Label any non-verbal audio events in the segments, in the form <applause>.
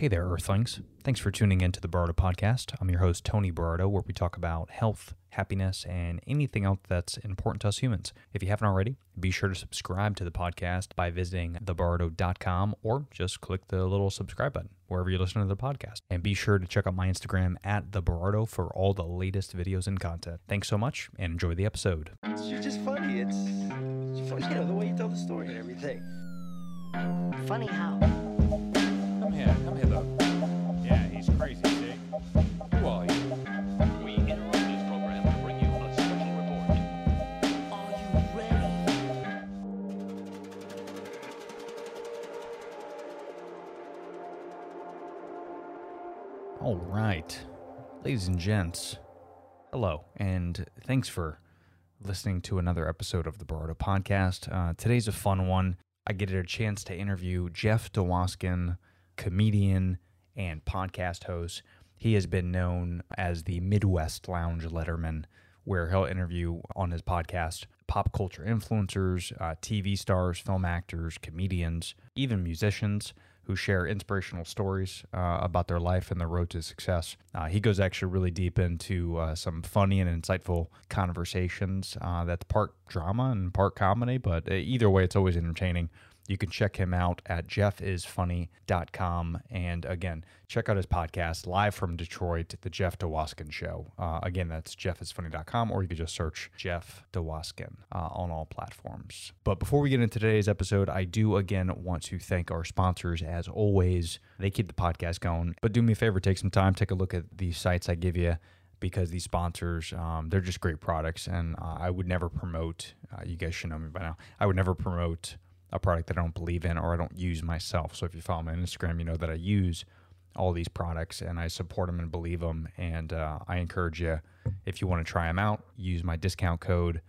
Hey there, Earthlings. Thanks for tuning in to the Bardo Podcast. I'm your host, Tony Bardo, where we talk about health, happiness, and anything else that's important to us humans. If you haven't already, be sure to subscribe to the podcast by visiting thebardo.com or just click the little subscribe button wherever you listen to the podcast. And be sure to check out my Instagram at the Bardo for all the latest videos and content. Thanks so much and enjoy the episode. You're just funny. It's, it's funny, you know, the way you tell the story and everything. Funny how? Come here, come hither. Yeah, he's crazy, see? Who are you? We interrupt this program to bring you a special report. Are you ready? All right, ladies and gents, hello, and thanks for listening to another episode of the Bardo Podcast. Uh, today's a fun one. I get a chance to interview Jeff Dwoskin, comedian and podcast host. He has been known as the Midwest Lounge Letterman, where he'll interview on his podcast pop culture influencers, uh, TV stars, film actors, comedians, even musicians who share inspirational stories uh, about their life and their road to success. Uh, he goes actually really deep into uh, some funny and insightful conversations uh, that's part drama and part comedy, but uh, either way, it's always entertaining. You can check him out at jeffisfunny.com. And again, check out his podcast, Live from Detroit, The Jeff Dwoskin Show. Uh, again, that's jeffisfunny.com, or you could just search Jeff Dwoskin uh, on all platforms. But before we get into today's episode, I do again want to thank our sponsors. As always, they keep the podcast going. But do me a favor, take some time, take a look at the sites I give you because these sponsors, um, they're just great products. And uh, I would never promote, uh, you guys should know me by now, I would never promote a product that I don't believe in or I don't use myself. So if you follow me on Instagram, you know that I use all these products and I support them and believe them. And uh, I encourage you, if you want to try them out, use my discount code.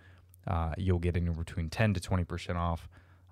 Uh, you'll get anywhere between 10 to 20% off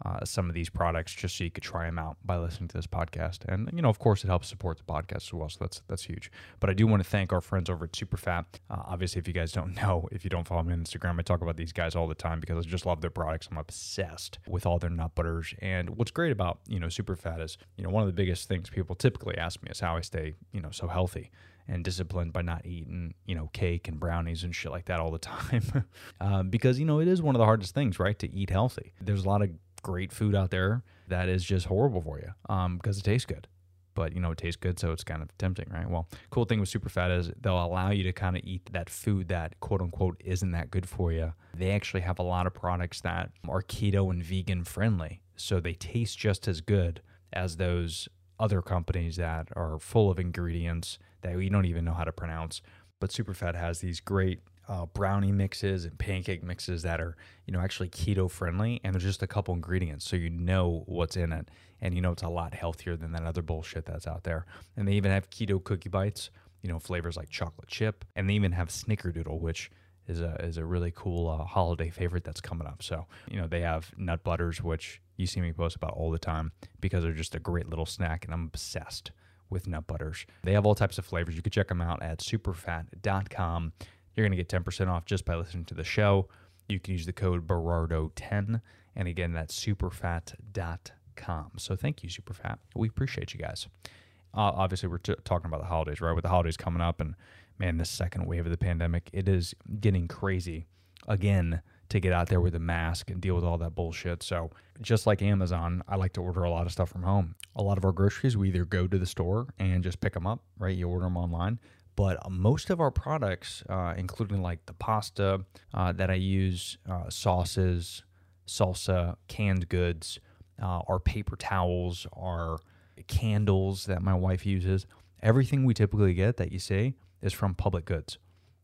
uh, some of these products just so you could try them out by listening to this podcast. And, you know, of course, it helps support the podcast as well. So that's that's huge. But I do want to thank our friends over at Superfat. Uh, obviously, if you guys don't <laughs> know, if you don't follow me on Instagram, I talk about these guys all the time because I just love their products. I'm obsessed with all their nut butters. And what's great about, you know, Superfat is, you know, one of the biggest things people typically ask me is how I stay, you know, so healthy and disciplined by not eating, you know, cake and brownies and shit like that all the <laughs> time. um, because, you know, it is one of the hardest things, right? To eat healthy. There's a lot of great food out there that is just horrible for you um, because it tastes good. But, you know, it tastes good, so it's kind of tempting, right? Well, cool thing with Superfat is they'll allow you to kind of eat that food that quote unquote isn't that good for you. They actually have a lot of products that are keto and vegan friendly. So they taste just as good as those other companies that are full of ingredients that we don't even know how to pronounce. But Superfat has these great uh, brownie mixes and pancake mixes that are, you know, actually keto friendly, and there's just a couple ingredients, so you know what's in it, and you know it's a lot healthier than that other bullshit that's out there. And they even have keto cookie bites, you know, flavors like chocolate chip, and they even have Snickerdoodle, which is a is a really cool uh, holiday favorite that's coming up. So you know they have nut butters, which you see me post about all the time because they're just a great little snack, and I'm obsessed with nut butters. They have all types of flavors. You can check them out at superfat.com. You're going to get 10% off just by listening to the show. You can use the code Berardo10. And again, that's superfat.com. So thank you, Superfat. We appreciate you guys. Uh, obviously, we're t- talking about the holidays, right? With the holidays coming up, and man, this second wave of the pandemic, it is getting crazy again to get out there with a mask and deal with all that bullshit. So, just like Amazon, I like to order a lot of stuff from home. A lot of our groceries, we either go to the store and just pick them up, right? You order them online. But most of our products, uh, including like the pasta uh, that I use, uh, sauces, salsa, canned goods, uh, our paper towels, our candles that my wife uses, everything we typically get that you see is from Public Goods.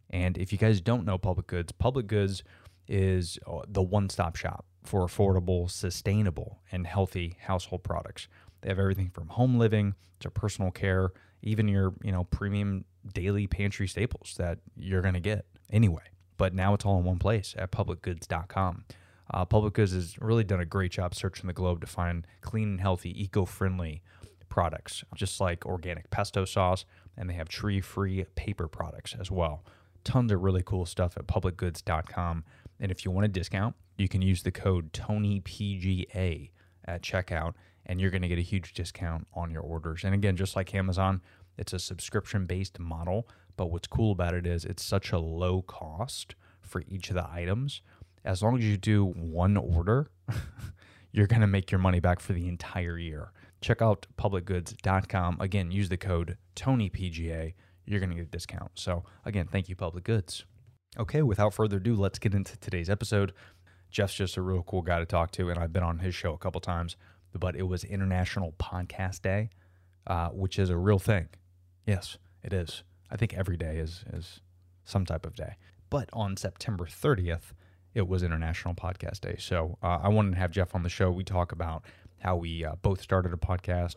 And if you guys don't know Public Goods, Public Goods is uh, the one stop shop for affordable, sustainable, and healthy household products. They have everything from home living to personal care, even your, you know, premium daily pantry staples that you're going to get anyway. But now it's all in one place at publicgoods.com. Uh, Public Goods has really done a great job searching the globe to find clean and healthy, eco friendly products, just like organic pesto sauce, and they have tree free paper products as well. Tons of really cool stuff at publicgoods.com. And if you want a discount, you can use the code TonyPGA at checkout, and you're going to get a huge discount on your orders. And again, just like Amazon, it's a subscription based model. But what's cool about it is it's such a low cost for each of the items. As long as you do one order, <laughs> you're going to make your money back for the entire year. Check out publicgoods.com. Again, use the code TonyPGA. You're going to get a discount. So, again, thank you, Public Goods. Okay, without further ado, let's get into today's episode. Jeff's just a real cool guy to talk to, and I've been on his show a couple times, but it was International Podcast Day, uh, which is a real thing. Yes, it is. I think every day is, is some type of day. But on September 30th, it was International Podcast Day. So uh, I wanted to have Jeff on the show. We talk about how we uh, both started a podcast,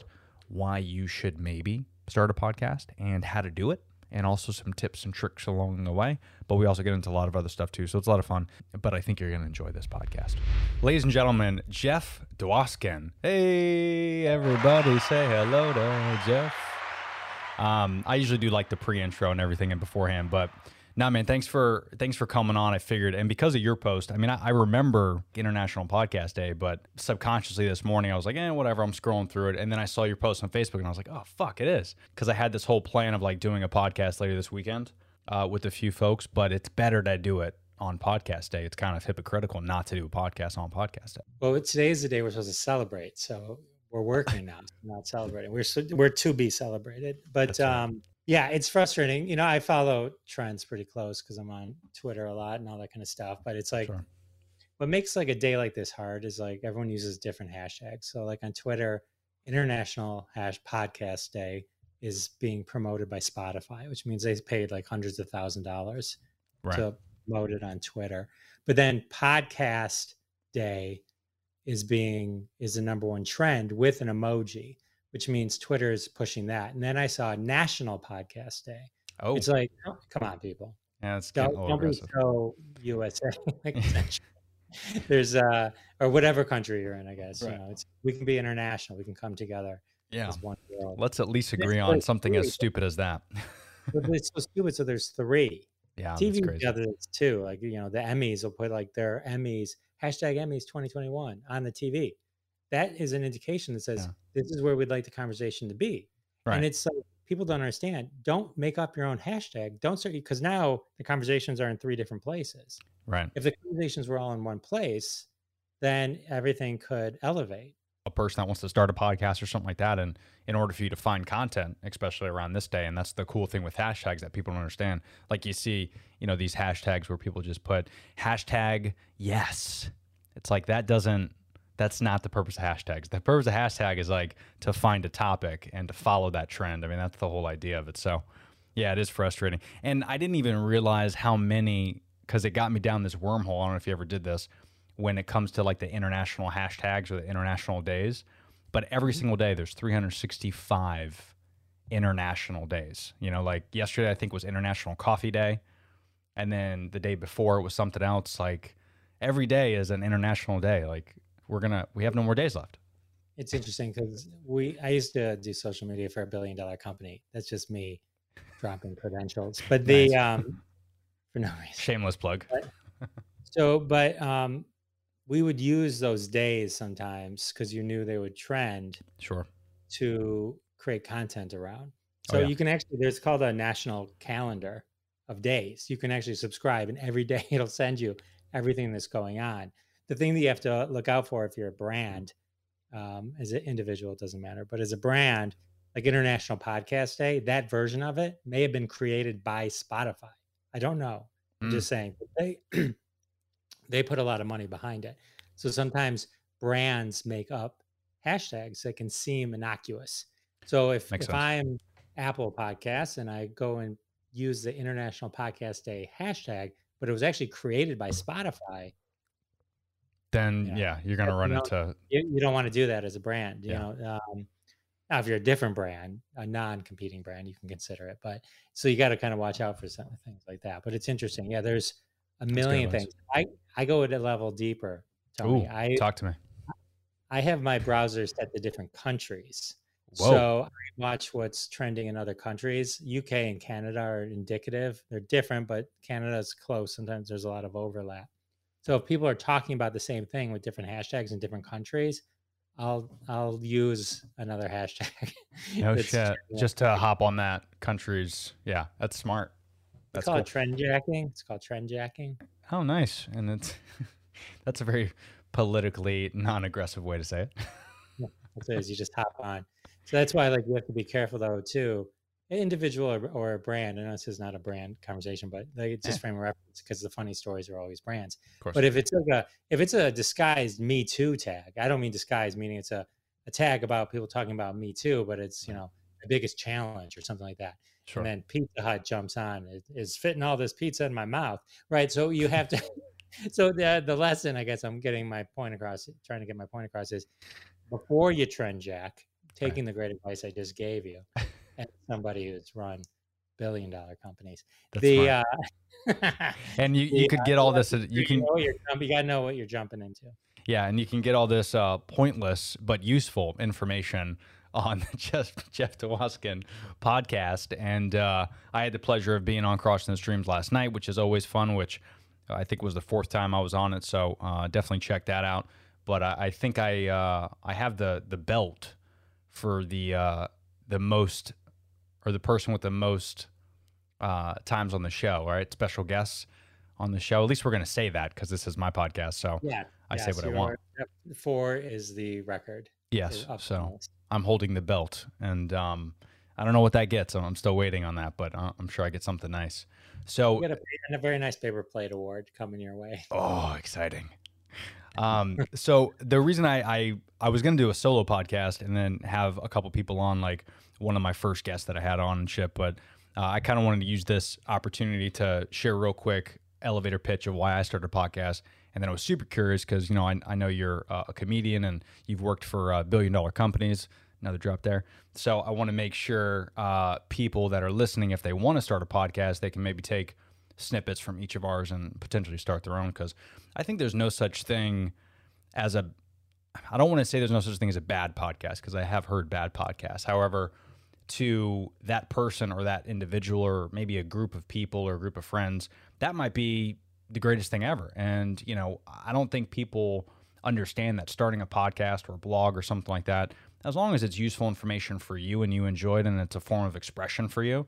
why you should maybe start a podcast, and how to do it, and also some tips and tricks along the way. But we also get into a lot of other stuff too. So it's a lot of fun. But I think you're going to enjoy this podcast. Ladies and gentlemen, Jeff Dwoskin. Hey, everybody, say hello to Jeff. Um, I usually do like the pre-intro and everything and beforehand, but no, man, thanks for thanks for coming on. I figured, and because of your post, I mean, I, I remember International Podcast Day, but subconsciously this morning I was like, eh, whatever. I'm scrolling through it, and then I saw your post on Facebook, and I was like, oh fuck, it is, because I had this whole plan of like doing a podcast later this weekend uh, with a few folks, but it's better to do it on podcast day. It's kind of hypocritical not to do a podcast on podcast day. Well, today is the day we're supposed to celebrate, so we're working now, not celebrating. We're we're to be celebrated, but right. um, yeah, it's frustrating. You know, I follow trends pretty close because I'm on Twitter a lot and all that kind of stuff. But it's like Sure. what makes like a day like this hard is like everyone uses different hashtags. So like on Twitter, International Hash Podcast Day is being promoted by Spotify, which means they paid like hundreds of thousand dollars Right. to promote it on Twitter. But then podcast day is being is the number one trend with an emoji, which means Twitter is pushing that. And then I saw National Podcast Day. oh, It's like, oh, come on, people. yeah, it's Don't, getting a little don't be so USA. <laughs> <laughs> <laughs> There's uh or whatever country you're in, I guess. Right. You know, it's we can be international. We can come together Yeah. as one world. Let's at least agree on something as stupid as that. It's so stupid. So there's three. yeah, TV this too. Like you know, the Emmys will put like their Emmys hashtag Emmys 2021 on the TV. That is an indication that says Yeah. this is where we'd like the conversation to be. Right. And it's like people don't understand. Don't make up your own hashtag. Don't start because now the conversations are in three different places. Right. If the conversations were all in one place, then everything could elevate. A person that wants to start a podcast or something like that and in order for you to find content especially around this day and that's the cool thing with hashtags that people don't understand. Like you see you know these hashtags where people just put hashtag yes. It's like that doesn't that's not the purpose of hashtags. The purpose of hashtag is like to find a topic and to follow that trend. I mean that's the whole idea of it. So yeah it is frustrating. And i didn't even realize how many because it got me down this wormhole. I don't know if you ever did this when it comes to like the international hashtags or the international days. But every single day, there's 365 international days. You know, like yesterday, I think was International Coffee Day. And then the day before, it was something else. Like every day is an international day. Like we're going to, we have no more days left. It's interesting because we I used to do social media for a billion dollar company. That's just me dropping credentials. But the Nice. um for no reason. Shameless plug. So, but um, we would use those days sometimes because you knew they would trend Sure. to create content around. Oh, So yeah. you can actually, there's called a national calendar of days. You can actually subscribe, and every <laughs> day it'll send you everything that's going on. The thing that you have to look out for if you're a brand, um, as an individual, it doesn't matter, but as a brand, like International Podcast Day, that version of it may have been created by Spotify. I don't know. I'm Mm. just saying they <clears throat> they put a lot of money behind it. So sometimes brands make up hashtags that can seem innocuous. So if Makes if sense. I'm Apple Podcasts and I go and use the International Podcast Day hashtag, but it was actually created by Spotify, Then, Yeah. yeah, you're going to run you into, you, you don't want to do that as a brand. You Yeah. know, um, now if you're a different brand, a non-competing brand, you can consider it. But so you got to kind of watch out for some things like that. But it's interesting. Yeah, there's a million things. I I go at a level deeper. Tony. ooh, I talk to me. I have my browsers set to different countries. Whoa. So I watch what's trending in other countries. UK and Canada are indicative. They're different, but Canada's close. Sometimes there's a lot of overlap. So if people are talking about the same thing with different hashtags in different countries, I'll I'll use another <laughs> hashtag. No shit. trend- Just to hop on that countries. Yeah, that's smart. That's call cool. trend jacking. It's called trend jacking. Oh, nice. And it's <laughs> that's a very politically non-aggressive way to say it. That's it is. You just hop on. So that's why like you have to be careful though too. An individual or, or a brand. I know this is not a brand conversation, but like it's just Eh. frame of reference because the funny stories are always brands. Of course. But if it's like a if it's a disguised Me Too tag, I don't mean disguised meaning it's a, a tag about people talking about Me Too, but it's you know the biggest challenge or something like that. Sure. And then Pizza Hut jumps on. Is, is fitting all this pizza in my mouth, right? So you have to. <laughs> <laughs> so the the lesson, I guess, I'm getting my point across. Trying to get my point across is before you trend jack, taking the great advice I just gave you, and somebody who's run billion dollar companies. That's the uh, <laughs> and you, you the, could uh, get all this. You can know what you're you gotta know what you're jumping into. Yeah, and you can get all this uh, pointless but useful information on the <laughs> Jeff Jeff Dwoskin podcast. And uh, I had the pleasure of being on Crossing the Streams last night, which is always fun. Which I think was the fourth time I was on it, so uh, definitely check that out. But I, I think I uh, I have the the belt for the uh, the most or the person with the most uh, times on the show. Right, special guests on the show. At least we're going to say that because this is my podcast. So Yeah, I say what I want. Four is the record. Yes. So. I'm holding the belt, and um, I don't know what that gets. I'm, I'm still waiting on that, but uh, I'm sure I get something nice. So, you got a, and a very nice paper plate award coming your way. <laughs> oh, exciting. Um, so the reason I, I I was gonna do a solo podcast and then have a couple people on, like one of my first guests that I had on and shit, but uh, I kind of wanted to use this opportunity to share real quick elevator pitch of why I started a podcast. And then I was super curious because you know I, I know you're uh, a comedian and you've worked for uh, billion dollar companies. Another drop there. So I want to make sure uh, people that are listening, if they want to start a podcast, they can maybe take snippets from each of ours and potentially start their own. Because I think there's no such thing as a. I don't want to say there's no such thing as a bad podcast because I have heard bad podcasts. However, to that person or that individual or maybe a group of people or a group of friends, that might be the greatest thing ever. And, you know, I don't think people understand that starting a podcast or a blog or something like that, as long as it's useful information for you and you enjoy it and it's a form of expression for you,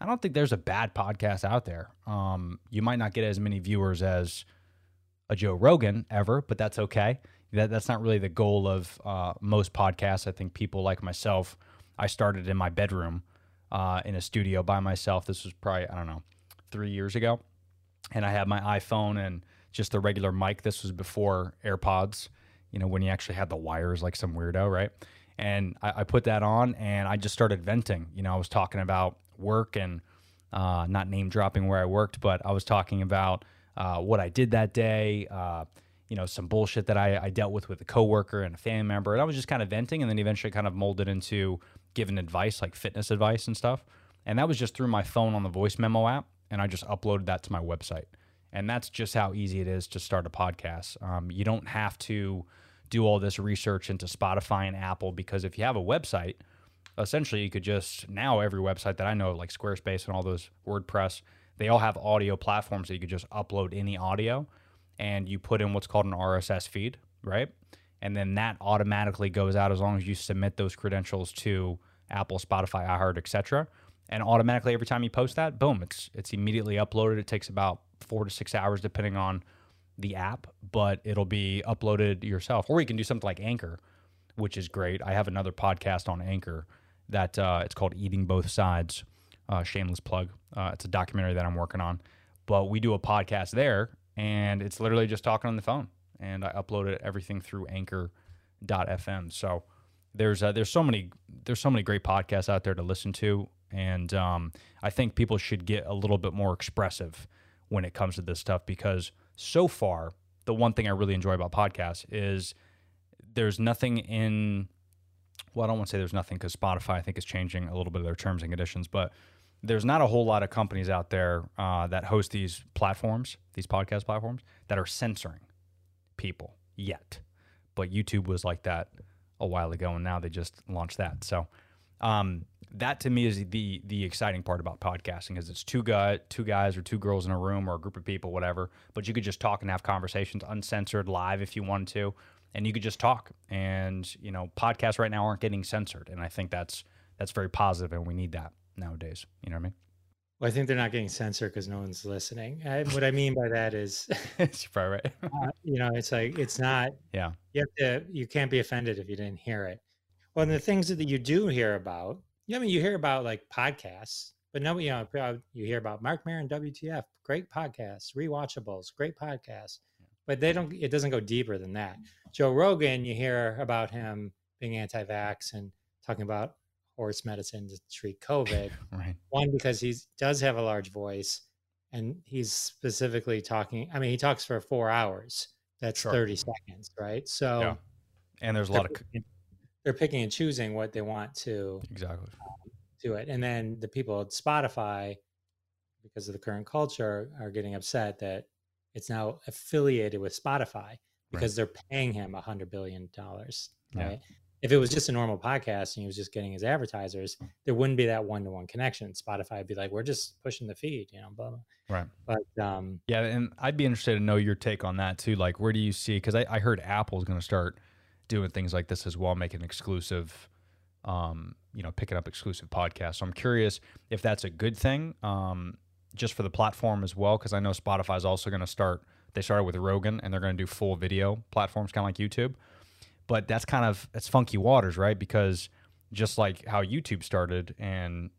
I don't think there's a bad podcast out there. Um, you might not get as many viewers as a Joe Rogan ever, but that's okay. That, that's not really the goal of uh, most podcasts. I think people like myself, I started in my bedroom uh, in a studio by myself. This was probably, I don't know, three years ago. And I had my iPhone and just the regular mic. This was before AirPods, you know, when you actually had the wires like some weirdo, right? And I, I put that on and I just started venting. You know, I was talking about work and uh, not name dropping where I worked, but I was talking about uh, what I did that day, uh, you know, some bullshit that I, I dealt with with a coworker and a family member. And I was just kind of venting and then eventually kind of molded into giving advice, like fitness advice and stuff. And that was just through my phone on the voice memo app. And I just uploaded that to my website. And that's just how easy it is to start a podcast. Um, you don't have to do all this research into Spotify and Apple because if you have a website, essentially you could just now every website that I know, like Squarespace and all those WordPress, they all have audio platforms that you could just upload any audio and you put in what's called an RSS feed, right? And then that automatically goes out as long as you submit those credentials to Apple, Spotify, iHeart, etc. And automatically every time you post that, boom, it's it's immediately uploaded. It takes about four to six hours depending on the app, but it'll be uploaded yourself. Or you can do something like Anchor, which is great. I have another podcast on Anchor that uh, it's called Eating Both Sides. Uh, shameless plug. Uh, it's a documentary that I'm working on, but we do a podcast there, and it's literally just talking on the phone. And I uploaded everything through Anchor.fm. So there's uh, there's so many there's so many great podcasts out there to listen to, and um, I think people should get a little bit more expressive when it comes to this stuff because so far the one thing I really enjoy about podcasts is there's nothing in well, I don't want to say there's nothing because Spotify, I think, is changing a little bit of their terms and conditions, but there's not a whole lot of companies out there uh, that host these platforms, these podcast platforms, that are censoring people yet. But YouTube was like that a while ago, and now they just launched that. So um, that to me is the the exciting part about podcasting is it's two guy two guys or two girls in a room or a group of people, whatever. But you could just talk and have conversations uncensored live if you wanted to. and you could just talk. And you know, podcasts right now aren't getting censored, and I think that's that's very positive, and we need that nowadays. You know what I mean? Well, I think they're not getting censored because no one's listening. I, what I mean by that is, <laughs> You're probably right. <laughs> uh, you know, it's like it's not. Yeah. You have to. You can't be offended if you didn't hear it. Well, and the things that you do hear about, yeah, I mean, you hear about like podcasts, but no, you know, uh, you hear about Marc Maron, WTF, great podcasts, rewatchables, great podcasts, but they don't. It doesn't go deeper than that. Joe Rogan, you hear about him being anti-vax and talking about horse medicine to treat COVID. <laughs> right. One because he does have a large voice, and he's specifically talking. I mean, he talks for four hours. That's Sure. thirty seconds, right? So Yeah. And there's a lot of they're picking and choosing what they want to exactly. do it, and then the people at Spotify, because of the current culture, are getting upset that it's now affiliated with Spotify because they're paying him a hundred billion dollars. Yeah. Right. If it was just a normal podcast and he was just getting his advertisers, there wouldn't be that one to one connection. Spotify would be like, we're just pushing the feed, you know, blah, blah. Right. But um, Yeah, and I'd be interested to know your take on that too. Like, where do you see? Because I, I heard Apple's going to start doing things like this as well, making exclusive, um, you know, picking up exclusive podcasts. So I'm curious if that's a good thing, um, just for the platform as well. Because I know Spotify's also going to start. They started with Rogan, and they're going to do full video platforms, kind of like YouTube. But that's kind of it's funky waters, right? Because just like how YouTube started, and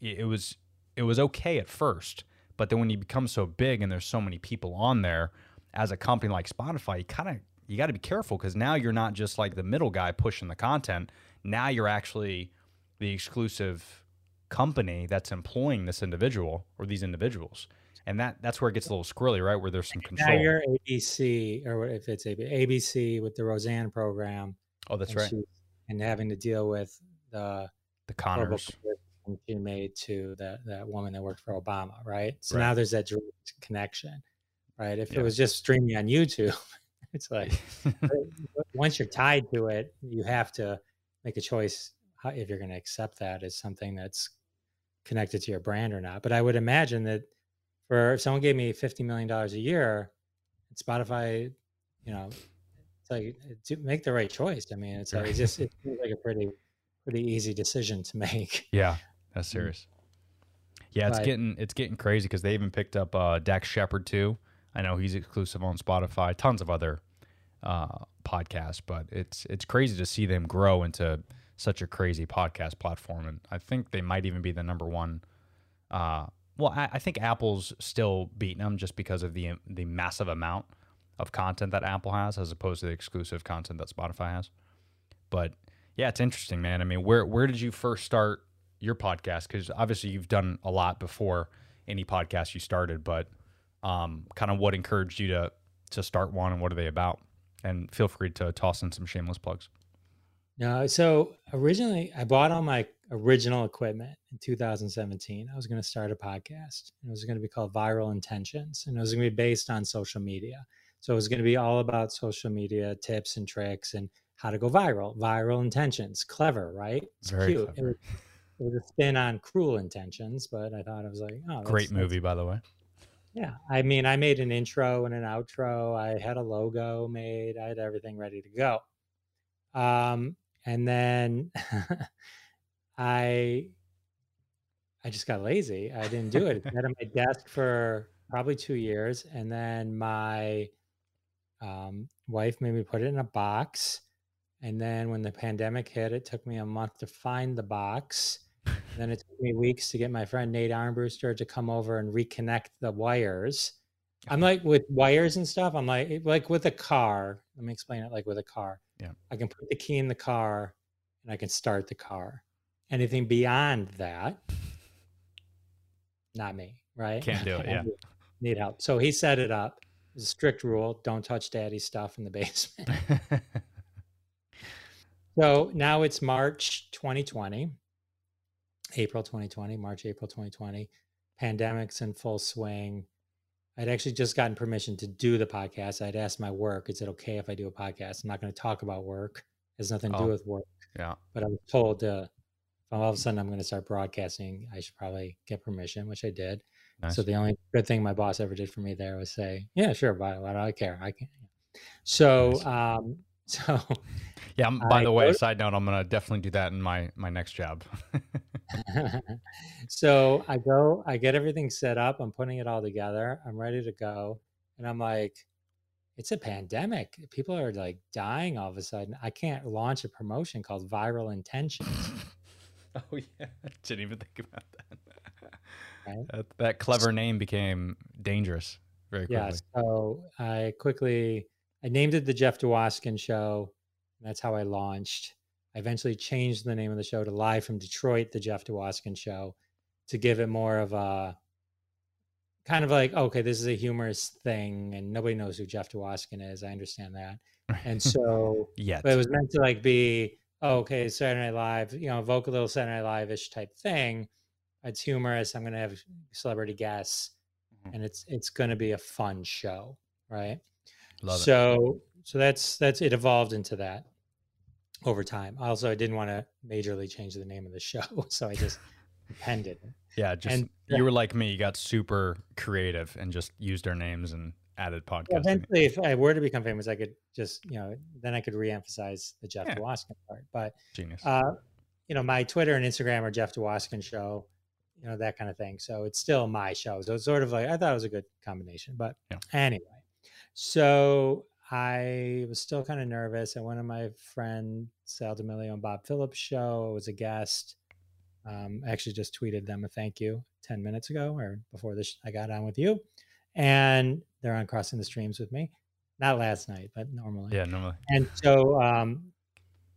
it was it was okay at first, but then when you become so big and there's so many people on there, as a company like Spotify, you kind of you got to be careful because now you're not just like the middle guy pushing the content. Now you're actually the exclusive company that's employing this individual or these individuals, and that that's where it gets a little squirrely, right? Where there's some control. now you're ABC, or if it's AB, ABC with the Roseanne program. oh, that's and right. she- and having to deal with the The Connors. she made to that that woman that worked for Obama, right? So Right. now there's that direct connection, right? If Yeah. it was just streaming on YouTube, it's like <laughs> once you're tied to it, you have to make a choice if you're going to accept that as something that's connected to your brand or not. But I would imagine that for if someone gave me fifty million dollars a year, Spotify, you know, it's like to make the right choice. I mean, it's like it's just it seems like a pretty pretty easy decision to <laughs> make. Yeah, that's serious. Yeah, it's But- getting it's getting crazy because they even picked up uh, Dax Shepard too. I know he's exclusive on Spotify. Tons of other uh, podcasts, but it's it's crazy to see them grow into such a crazy podcast platform. And I think they might even be the number one. Uh, well, I, I think Apple's still beating them just because of the the massive amount of content that Apple has, as opposed to the exclusive content that Spotify has. But yeah, it's interesting, man. I mean, where where did you first start your podcast? Because obviously you've done a lot before any podcast you started, but um, kind of what encouraged you to to start one, and what are they about? And feel free to toss in some shameless plugs. No, so originally I bought all my original equipment in 2017. I was going to start a podcast. and It was going to be called Viral Intentions, and it was going to be based on social media. So it was going to be all about social media tips and tricks and how to go viral. Viral intentions, clever, right? It's Very cute. It was, it was a spin on Cruel Intentions, but I thought I was like, oh, that's- Great movie, by the way. Yeah, I mean, I made an intro and an outro. I had a logo made. I had everything ready to go. Um, and then <laughs> I, I just got lazy. I didn't do it. It sat on my desk for probably two years, and then my um, wife made me put it in a box. And then when the pandemic hit, it took me a month to find the box. Then it took me weeks to get my friend Nate Armbruster to come over and reconnect the wires. I'm like with wires and stuff. I'm like like with a car. Let me explain it like with a car. Yeah. I can put the key in the car and I can start the car. Anything beyond that, not me, right? Can't do it, <laughs> yeah. need- help. So he set it up. It's a strict rule. Don't touch daddy's stuff in the basement. <laughs> So now it's March 2020, April 2020, March, April 2020. Pandemic's in full swing. I'd actually just gotten permission to do the podcast. I'd asked my work, is it okay if I do a podcast? I'm not going to talk about work. It has nothing to Oh. do with work. yeah. But I was told uh, if all of a sudden I'm going to start broadcasting, I should probably get permission, which I did. Nice. So the only good thing my boss ever did for me there was say, "Yeah, sure, why, why do I care? I can." So, Nice. um, <laughs> so Yeah. By I the way, wrote- side note, I'm gonna definitely do that in my my next job. <laughs> so I go, I get everything set up. I'm putting it all together. I'm ready to go. And I'm like, it's a pandemic. People are like dying all of a sudden. I can't launch a promotion called Viral Intentions. <laughs> oh yeah, I didn't even think about that. Right. That, that clever name became dangerous very quickly. Yeah. So I quickly I named it the Jeff Dwoskin Show. And that's how I launched. I eventually changed the name of the show to Live from Detroit, the Jeff Dwoskin Show, to give it more of a kind of like, okay, this is a humorous thing, and nobody knows who Jeff Dwoskin is. I understand that. And <laughs> so yeah, but it was meant to like be oh, okay saturday night live you know evoke a little saturday night live-ish type thing it's humorous i'm going to have celebrity guests Mhm. and it's it's going to be a fun show right Love it. so so that's that's it evolved into that over time also i didn't want to majorly change the name of the show <laughs> so i just appended it Yeah, just and- you were like me. You got super creative and just used our names and added Yeah, eventually if i were to become famous i could just you know then i could re-emphasize the jeff Yeah. Dwoskin part but Genius. uh, you know, my Twitter and Instagram are Jeff Dwoskin show, you know, that kind of thing. So it's still my show. So it's sort of like I thought it was a good combination. But Yeah. anyway, so I was still kind of nervous. And one of my friend Sal D'Amelio and Bob Phillips show was a guest. Um, I actually just tweeted them a thank you 10 minutes ago or before this I got on with you. And they're on crossing the streams with me. Not last night, but normally yeah, normally. and so um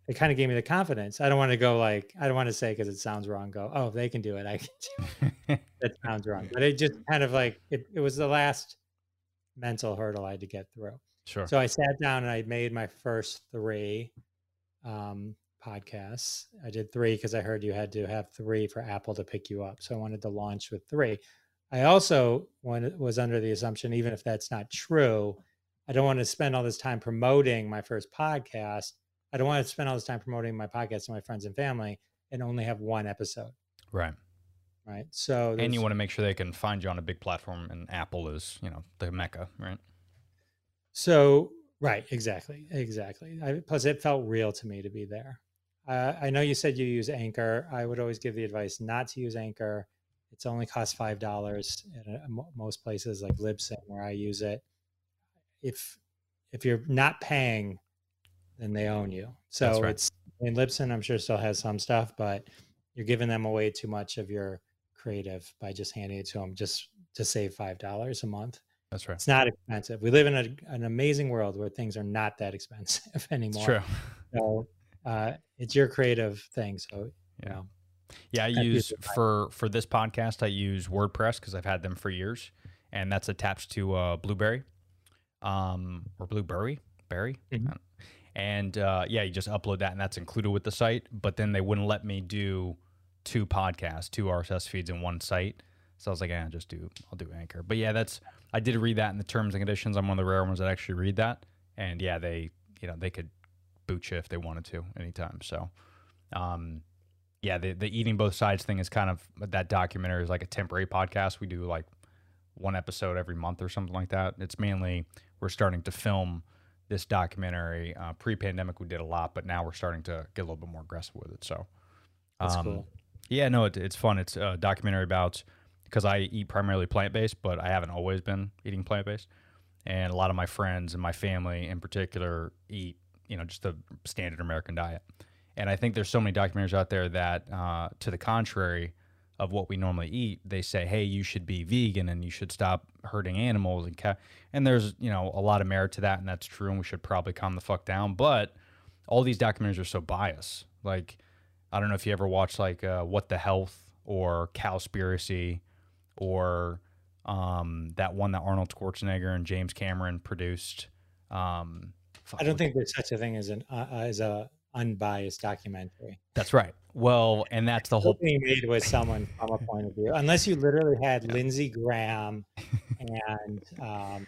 it kind of gave me the confidence i don't want to go like i don't want to say because it sounds wrong go oh if they can do it i can do it <laughs> that sounds wrong but it just kind of like it, it was the last mental hurdle i had to get through sure. so i sat down and i made my first three um podcasts i did three because i heard you had to have three for apple to pick you up so i wanted to launch with three i also wanted, was under the assumption even if that's not true I don't want to spend all this time promoting my first podcast. I don't want to spend all this time promoting my podcast to my friends and family and only have one episode. right. Right. So, And you want to make sure they can find you on a big platform, and Apple is, you know, the mecca, right? so right, exactly, exactly. I, plus, it felt real to me to be there. Uh, I know you said you use Anchor. I would always give the advice not to use Anchor. It's only costs five dollars at uh, most places like Libsyn where I use it. If if you're not paying, then they own you. So right. it's I mean Libsyn, I'm sure still has some stuff, but you're giving them away too much of your creative by just handing it to them just to save five dollars a month. That's right. It's not expensive. We live in a, an amazing world where things are not that expensive <laughs> It's anymore. true. So uh, it's your creative thing. So you Yeah. know, Yeah, I use for for this podcast. I use WordPress because I've had them for years, and that's attached to uh, Blubrry, um, or Blubrry, Berry, Mhm. And uh, yeah, you just upload that, and that's included with the site. But then they wouldn't let me do two podcasts, two RSS feeds in one site. So I was like, yeah, just do I'll do Anchor. But yeah, that's I did read that in the terms and conditions. I'm one of the rare ones that actually read that, and yeah, they you know they could boot you if they wanted to anytime. So. Um, yeah, the the eating both sides thing is kind of that documentary is like a temporary podcast. We do like one episode every month or something like that. It's mainly we're starting to film this documentary. Uh, Pre-pandemic, we did a lot, but now we're starting to get a little bit more aggressive with it. So that's um, cool. Yeah, no, it, it's fun. It's a documentary about because I eat primarily plant based, but I haven't always been eating plant based, and a lot of my friends and my family in particular eat you know just the standard American diet. And I think there's so many documentaries out there that, uh, to the contrary of what we normally eat, they say, "Hey, you should be vegan and you should stop hurting animals." And ca-. and there's you know a lot of merit to that, and that's true. And we should probably calm the fuck down. But all these documentaries are so biased. Like, I don't know if you ever watched like uh, What the Health or Cowspiracy or um, that one that Arnold Schwarzenegger and James Cameron produced. Um, I don't think there's such a thing as an uh, as a unbiased documentary. that's right. Well, and that's the whole being made with someone from a point of view, unless you literally had Lindsey Graham <laughs> and um,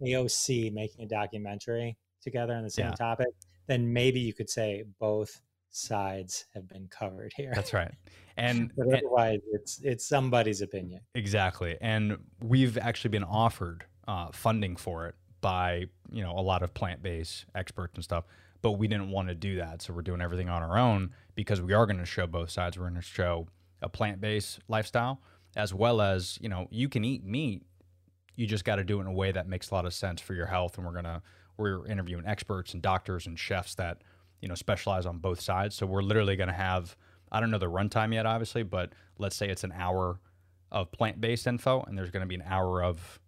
AOC making a documentary together on the same Yeah. topic, then maybe you could say both sides have been covered here. That's right. <laughs> And, but and- otherwise, it's it's somebody's opinion. exactly. And we've actually been offered uh, funding for it by you know a lot of plant-based experts and stuff but we didn't want to do that so we're doing everything on our own because we are going to show both sides we're going to show a plant-based lifestyle as well as you know you can eat meat you just got to do it in a way that makes a lot of sense for your health and we're going to we're interviewing experts and doctors and chefs that you know specialize on both sides. So we're literally going to have i don't know the runtime yet obviously but let's say it's an hour of plant-based info and there's going to be an hour of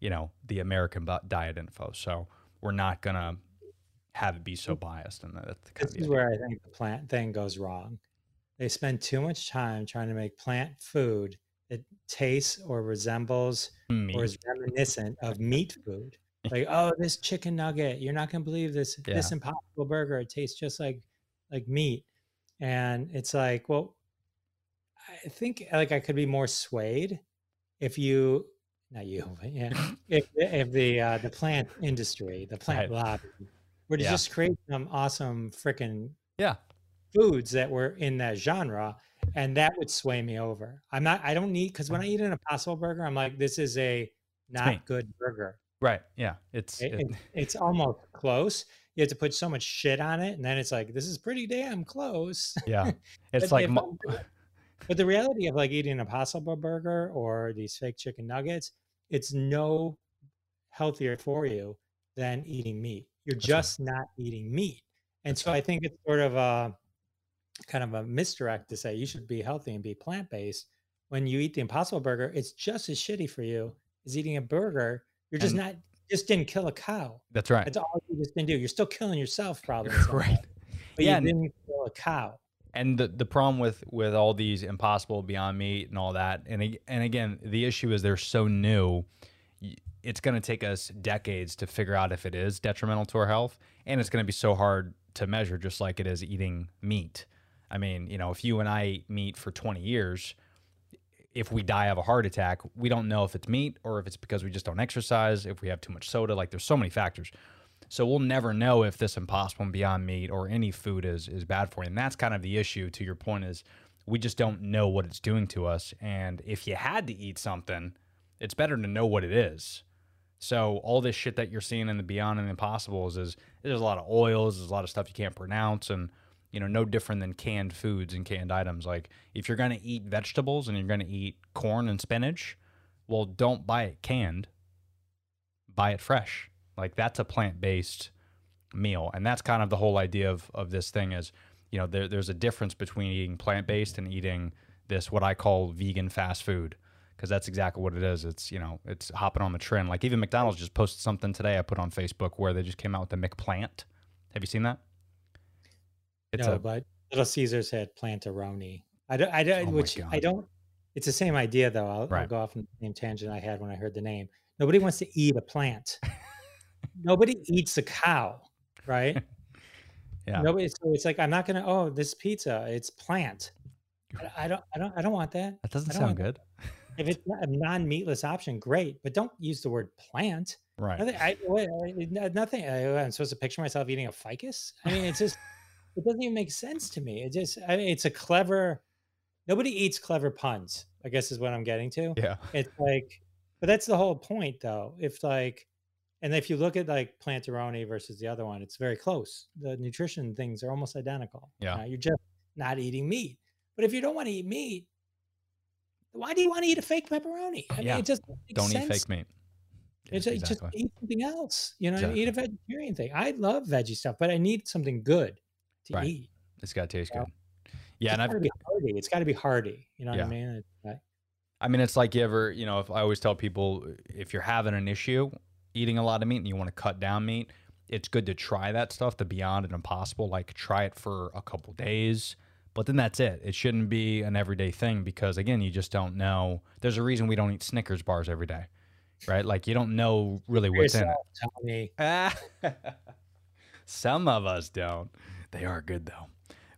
you know the american diet info. So we're not going to have it be so mm. biased and that's kind This of is where I think the plant thing goes wrong. They spend too much time trying to make plant food that tastes or resembles or is reminiscent of meat food. Like, oh, this chicken nugget, you're not gonna believe this <laughs> this impossible burger. It tastes just like like meat. And it's like, well, I think like I could be more swayed if you not you, <laughs> but yeah. <laughs> if if the uh the plant industry, the plant Right. lobby were to Yeah. just create some awesome freaking yeah foods that were in that genre and that would sway me over i'm not i don't need because when i eat an impossible burger i'm like this is a not good burger right yeah it's It- it- it- <laughs> it's almost close. You have to put so much shit on it and then it's like this is pretty damn close. Yeah <laughs> it's like but the reality of like eating an impossible burger or these fake chicken nuggets it's no healthier for you than eating meat. You're That's right. just not eating meat. And so i think it's sort of a kind of a misdirect to say you should be healthy and be plant-based when you eat the impossible burger it's just as shitty for you as eating a burger you're just And- not just didn't kill a cow. That's right. That's all you just didn't do. You're still killing yourself <laughs> probably in some way, right. But Yeah, you and- didn't kill a cow. And the the problem with with all these impossible beyond meat and all that and and again the issue is they're so new it's going to take us decades to figure out if it is detrimental to our health and it's going to be so hard to measure just like it is eating meat. I mean you know if you and i eat meat for 20 years if we die of a heart attack we don't know if it's meat or if it's because we just don't exercise if we have too much soda like there's so many factors so we'll never know if this impossible and beyond meat or any food is is bad for you. And that's kind of the issue to your point is we just don't know what it's doing to us. And if you had to eat something, it's better to know what it is. So all this shit that you're seeing in the beyond and the impossibles is there's a lot of oils, there's a lot of stuff you can't pronounce and you know, no different than canned foods and canned items. Like if you're gonna eat vegetables and you're gonna eat corn and spinach, well don't buy it canned. Buy it fresh. Like that's a plant based meal. And that's kind of the whole idea of, of this thing is, you know, there, there's a difference between eating plant based and eating this, what I call vegan fast food. Cause that's exactly what it is. It's, you know, it's hopping on the trend. Like even McDonald's just posted something today I put on Facebook where they just came out with the McPlant. Have you seen that? It's no, a, but Little Caesars had Planteroni. I don't, I don't Oh which I don't. It's the same idea though. I'll, I'll go off on the same tangent I had when I heard the name. Nobody wants to eat a plant. <laughs> Nobody eats a cow, right? <laughs> yeah. Nobody. So it's like I'm not gonna. Oh, this pizza. It's plant. I, I don't. I don't. I don't want that. That doesn't sound good. If it's a non-meatless option, great. But don't use the word plant. Right. Nothing. I, I- nothing. I, I'm supposed to picture myself eating a ficus. I mean, it's just. It doesn't even make sense to me. It just. I mean, it's a clever. Nobody eats clever puns. I guess is what I'm getting to. Yeah. It's like, but that's the whole point, though. If like, and if you look at like Planteroni versus the other one, it's very close. The nutrition things are almost identical. Yeah. Uh, you're just not eating meat. But if you don't want to eat meat, why do you want to eat a fake pepperoni? I mean, Yeah. it just Don't eat fake meat. It's like, just eat something else. You know, eat a vegetarian thing. I love veggie stuff, but I need something good to Right. eat. It's got to taste good. Yeah. And it's I've, got to be hearty. It's got to be hearty. You know Yeah. what I mean? Like- I mean, it's like you ever, you know, if I always tell people uh, if you're having an issue eating a lot of meat and you want to cut down meat, it's good to try that stuff, the beyond and impossible. Like try it for a couple days, but then that's it. It shouldn't be an everyday thing because again, you just don't know. There's a reason we don't eat Snickers bars every day, right? Like you don't know really what's in it. yourself, Tommy. <laughs> Some of us don't. They are good though.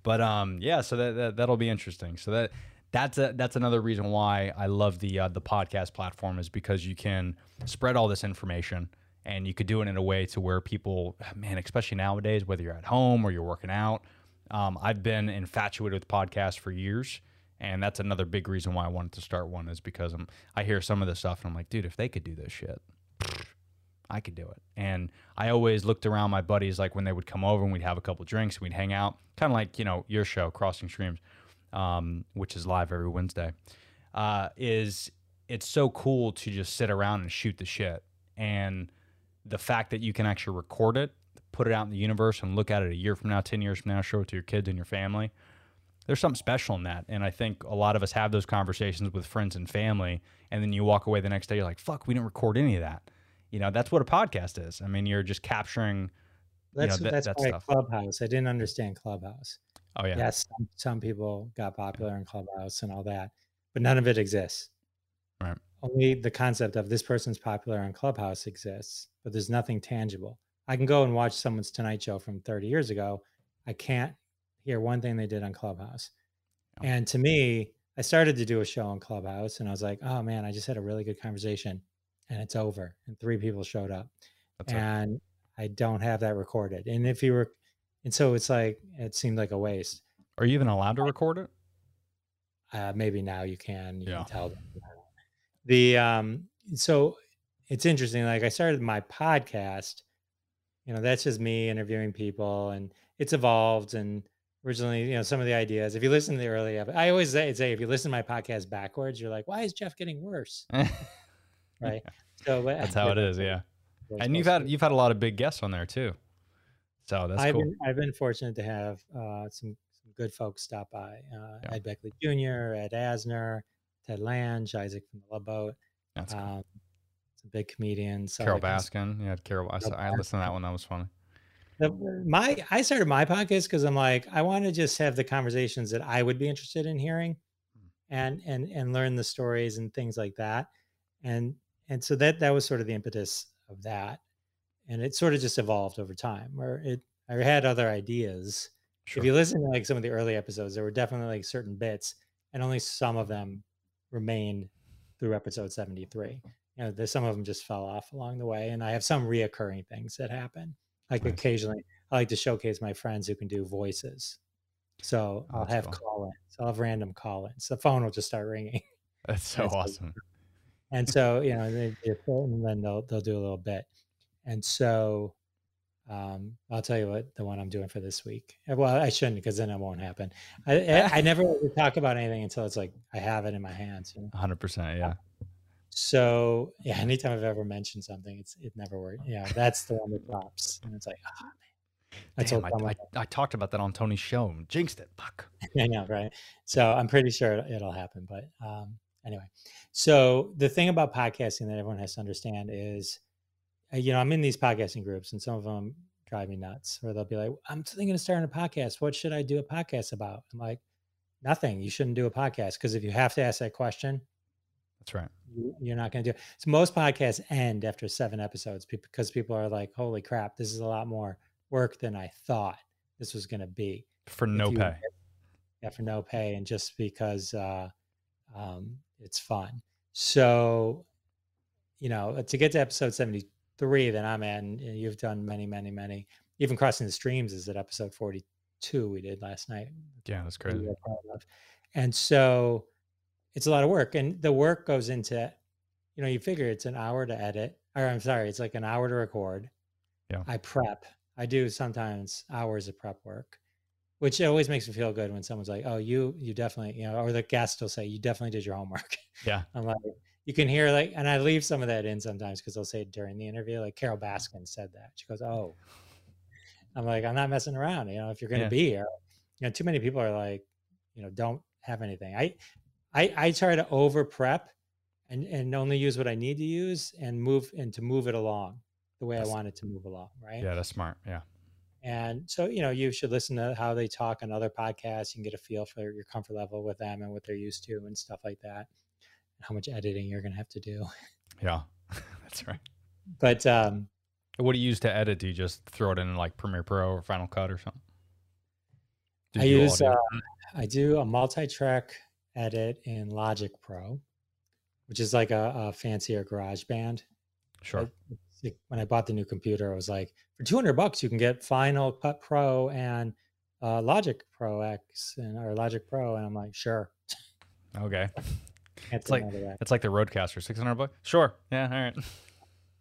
But um, yeah. So that, that that'll be interesting. So that that's a that's another reason why I love the uh, the podcast platform is because you can spread all this information and you could do it in a way to where people, man, especially nowadays, whether you're at home or you're working out. Um, I've been infatuated with podcasts for years, and that's another big reason why I wanted to start one is because I'm I hear some of this stuff and I'm like, dude, if they could do this shit, I could do it. And I always looked around my buddies like when they would come over and we'd have a couple drinks and we'd hang out, kind of like you know your show, Crossing Streams, um, which is live every Wednesday. Uh, is it's so cool to just sit around and shoot the shit and the fact that you can actually record it, put it out in the universe, and look at it a year from now, 10 years from now, show it to your kids and your family. There's something special in that. And I think a lot of us have those conversations with friends and family. And then you walk away the next day, you're like, fuck, we didn't record any of that. You know, that's what a podcast is. I mean, you're just capturing. You know, That's that- that's that why stuff. Clubhouse. I didn't understand Clubhouse. Oh, yeah. Yes, some, some people got popular in Clubhouse and all that, but none of it exists. Right. Only the concept of this person's popular on Clubhouse exists, but there's nothing tangible. I can go and watch someone's Tonight Show from 30 years ago. I can't hear one thing they did on Clubhouse. And to me, I started to do a show on Clubhouse and I was like, oh man, I just had a really good conversation and it's over. And three people showed up That's and I don't have that recorded. And if you were, and so it's like it seemed like a waste. Are you even allowed to record it? Uh, maybe now you can, you Yeah. can tell them. The um, so it's interesting. Like I started my podcast, you know, that's just me interviewing people, and it's evolved. And originally, you know, some of the ideas. If you listen to the early, I always say, say if you listen to my podcast backwards, you're like, why is Jeff getting worse? <laughs> Right. So but- That's how it is. Yeah. And you've had you've had a lot of big guests on there too. So that's I've cool. been I've been fortunate to have uh, some some good folks stop by. Uh, Yeah. Ed Begley Jr., Ed Asner, Ted Lange, Isaac from the Love Boat, That's cool. um, some big comedians. so Carole Baskin. Yeah, Carole. I, saw, I listened to that one. That was funny. the- my I started my podcast because I'm like I want to just have the conversations that I would be interested in hearing, Hmm. and and and learn the stories and things like that, and and so that that was sort of the impetus of that, and it sort of just evolved over time. Where it I had other ideas. Sure. If you listen to like some of the early episodes, there were definitely like certain bits, and only some of them remained through episode 73. You know, there's some of them just fell off along the way, and I have some reoccurring things that happen. Like Nice. occasionally, I like to showcase my friends who can do voices. So Oh, I'll have fun. call-ins. I'll have random call-ins. The phone will just start ringing, That's <laughs> so That's awesome. And so you know, they, they and then they'll they'll do a little bit. And so, um, I'll tell you what the one I'm doing for this week. Uh, Well, I shouldn't because then it won't happen. I I, I never really talk about anything until it's like I have it in my hands. You know? 100%. Yeah. So yeah, anytime I've ever mentioned something, it's it never worked. Yeah, that's the one that drops, and it's like, oh man, I Damn, I, I, I talked about that on Tony's show jinxed it. Fuck. <laughs> I know, right? So I'm pretty sure it'll- it'll happen. But um, anyway, so the thing about podcasting that everyone has to understand is, uh, you know, I'm in these podcasting groups, and some of them drive me nuts. Where they'll be like, "I'm thinking of starting a podcast. What should I do a podcast about?" I'm like, "Nothing. You shouldn't do a podcast because if you have to ask that question, That's right. you- you're not going to do it. So most podcasts end after seven episodes because people are like, "Holy crap, this is a lot more work than I thought this was going to be." For no pay. Yeah, for no pay, and just because uh, um, it's fun. So, you know, to get to episode seventy-three that I'm at, and eh, you've done many, many, many. Even crossing the streams is at episode forty-two we did last night Yeah, that's that crazy. were part of. And so it's a lot of work. And the work goes into, you know, you figure it's an hour to edit, or I'm sorry, it's like an hour to record. Yeah. I prep. I do sometimes hours of prep work, which always makes me feel good when someone's like, oh, you, you definitely, you know, or the guest will say, you definitely did your homework. Yeah. <laughs> I'm like, you can hear like, and I leave some of that in sometimes because they'll say it during the interview. Like Carole Baskin said that. She goes, oh, I'm like, I'm not messing around. You know, if you're going to Yeah. be here, you know, too many people are like, you know, don't have anything. I, I, I try to over prep and, and only use what I need to use and move and to move it along the way That's- I want it to move along. Right. Yeah, that's smart. Yeah. And so, you know, you should listen to how they talk on other podcasts. You can get a feel for your comfort level with them and what they're used to and stuff like that. And how much editing you're going to have to do. Yeah. <laughs> that's right. But um, What do you use to edit? Do you just throw it in like Premiere Pro or Final Cut or something? I use, uh, I do a multi-track edit in Logic Pro, which is like a, a fancier GarageBand. sure. When I bought the new computer, I was like, for 200 bucks, you can get Final Cut Pro and uh, Logic Pro X and or Logic Pro. And I'm like, sure. Okay. <laughs> It's like- no to that. It's like the Rodecaster, 600 bucks. Sure. Yeah. All right.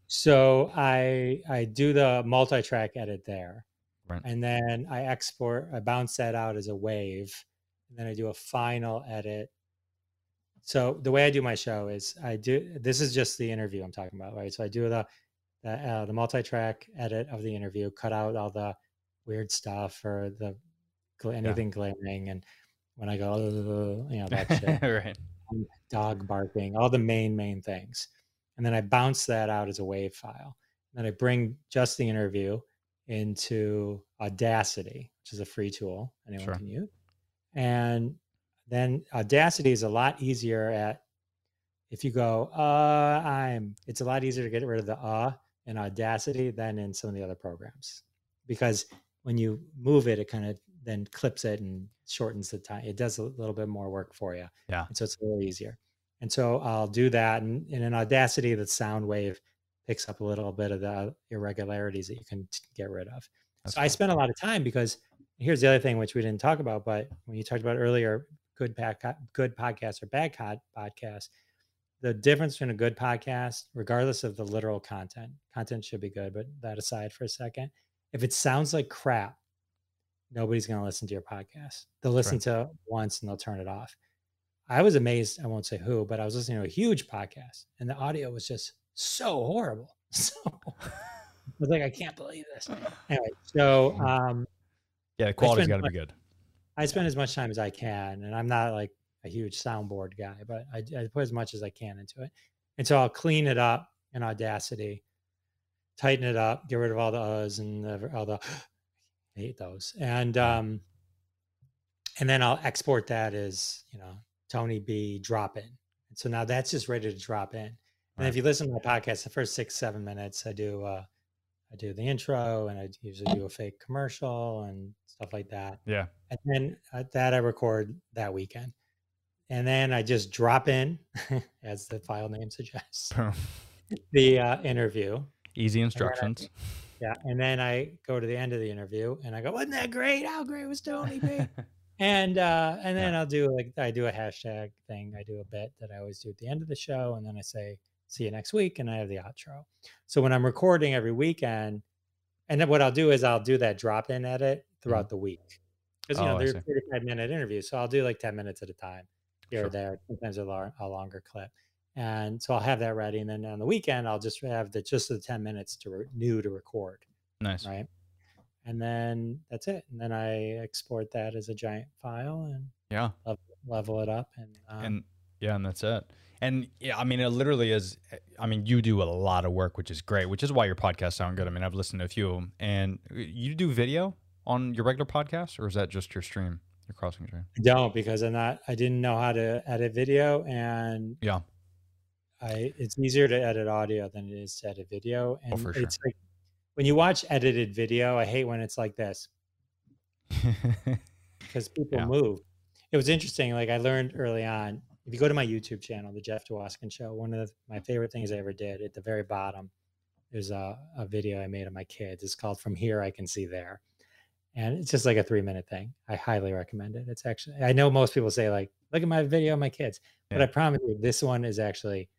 So I I do the multi-track edit there, Right. and then I export. I bounce that out as a wave, and then I do a final edit. So the way I do my show is I do. This is just the interview I'm talking about, right? So I do the the, uh, the multi-track edit of the interview, cut out all the weird stuff or the anything glaring, and when I go, you know, that shit <laughs> right. dog barking, all the main main things, and then I bounce that out as a wave file. And Then I bring just the interview into Audacity, which is a free tool anyone Sure. can use, and then Audacity is a lot easier at. If you go, uh, I'm. It's a lot easier to get rid of the uh in Audacity than in some of the other programs, because when you move it, it kind of then clips it and shortens the time. It does a little bit more work for you. Yeah. And so it's a little easier. And so I'll do that. And, and in Audacity, the sound wave picks up a little bit of the uh, irregularities that you can t- get rid of. That's so I cool. spent a lot of time because here's the other thing which we didn't talk about, but when you talked about earlier, good good podcast or bad podcast, the difference between a good podcast, regardless of the literal content, content should be good, but that aside for a second, if it sounds like crap, nobody's going to listen to your podcast. They'll listen Right. to it once and they'll turn it off. I was amazed. I won't say who, but I was listening to a huge podcast and the audio was just so horrible. <laughs> So I was like, I can't believe this. Anyway, so um, Yeah, the quality's got to be good. I spend as much time as I can, and I'm not like a huge soundboard guy, but I, I put as much as I can into it. And so I'll clean it up in Audacity, tighten it up, get rid of all the uhs and the, all the <gasps> I hate those, and um, and then I'll export that as you know Tony B drop in. And so now that's just ready to drop in. And if you listen to my podcast, the first six seven minutes, I do uh, I do the intro, and I usually do a fake commercial and stuff like that Yeah. and then uh, that I record that weekend, and then I just drop in, <laughs> as the file name suggests, the uh, interview. Easy instructions. Yeah, and then I go to the end of the interview, and I go, "Wasn't that great? How great was Tony B?" <laughs> and uh, and then I'll do like I do a hashtag thing. I do a bit that I always do at the end of the show, and then I say, "See you next week," and I have the outro. So when I'm recording every weekend, and then what I'll do is I'll do that drop in edit throughout the week because you Oh, know I they're see. 35 minute interviews, so I'll do like 10 minutes at a time here Sure. or there. Sometimes a, lar- a longer clip. And so I'll have that ready, and then on the weekend I'll just have the just the ten minutes to re- new to record nice. right? And then that's it. And then I export that as a giant file and Yeah. level it up. And, um, and yeah, and that's it. And yeah, I mean, it literally is. I mean, you do a lot of work, which is great, which is why your podcasts sound good. I mean, I've listened to a few of them. And you do video on your regular podcast, or is that just your stream, your crossing stream? I don't because I'm not. I didn't know how to edit video, and Yeah. I it's easier to edit audio than it is to edit video. Oh, and Oh, for sure. it's like when you watch edited video, I hate when it's like this <laughs> because people Yeah. move. It was interesting. Like I learned early on, if you go to my YouTube channel, the Jeff Dwoskin Show, one of the, my favorite things I ever did at the very bottom, there's a, a video I made of my kids. It's called From Here I Can See There. And it's just like a three minute thing. I highly recommend it. It's actually, I know most people say, like, look at my video of my kids, but I promise you, this one is actually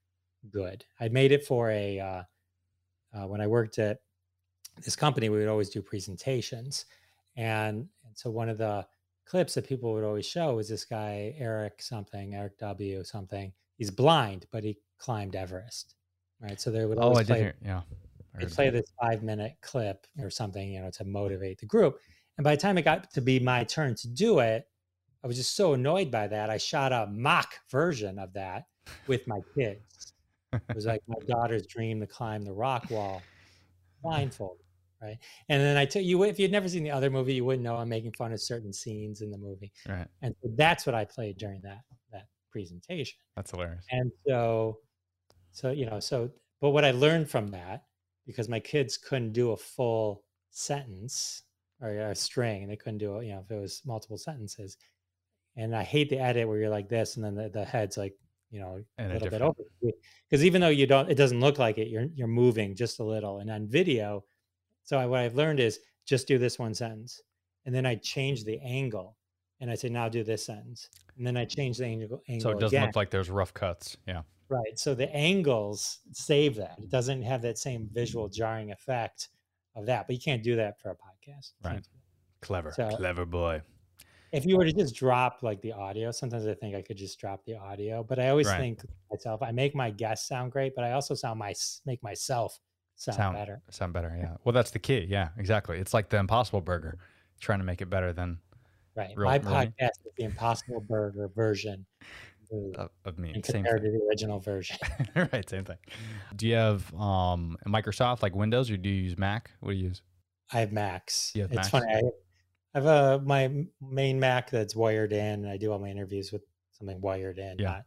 good. I made it for a, uh, uh, when I worked at this company, we would always do presentations. And, and so one of the clips that people would always show was this guy, Eric something, Eric W something. He's blind, but he climbed Everest. Right. So they would oh, always I play, hear. Yeah. They play this five minute clip or something, you know, to motivate the group. And by the time it got to be my turn to do it, I was just so annoyed by that. I shot a mock version of that with my kids. It was like my <laughs> daughter's dream to climb the rock wall blindfolded, right? And then I tell you, if you'd never seen the other movie, you wouldn't know I'm making fun of certain scenes in the movie. Right. And so that's what I played during that that presentation. That's hilarious. And so, so you know, so but what I learned from that, because my kids couldn't do a full sentence or a string, and they couldn't do it, you know, if it was multiple sentences. And I hate the edit where you're like this, and then the, the head's like, you know, And a little bit different- over. Because even though you don't, it doesn't look like it. You're you're moving just a little. And on video, so I, what I've learned is just do this one sentence, and then I change the angle, and I say now do this sentence, and then I change the angle. angle So it doesn't again. look like there's rough cuts. Yeah. Right. So the angles save that. It doesn't have that same visual jarring effect of that. But you can't do that for a podcast. You Right. can't do that. Clever, So- clever boy. If you were to just drop like the audio, sometimes I think I could just drop the audio. But I always Right. think myself, I make my guests sound great, but I also sound my make myself sound, Sound better. Sound better, yeah. Well, that's the key. Yeah, exactly. It's like the Impossible Burger, trying to make it better than Right. Real- my real podcast is the Impossible Burger version of, of me. and Same compared thing. to the original version. <laughs> right, same thing. Do you have um Microsoft like Windows or do you use Mac? What do you use? I have Macs. Have it's Macs? funny. I have a my main Mac that's wired in, and I do all my interviews with something wired in, Yeah. not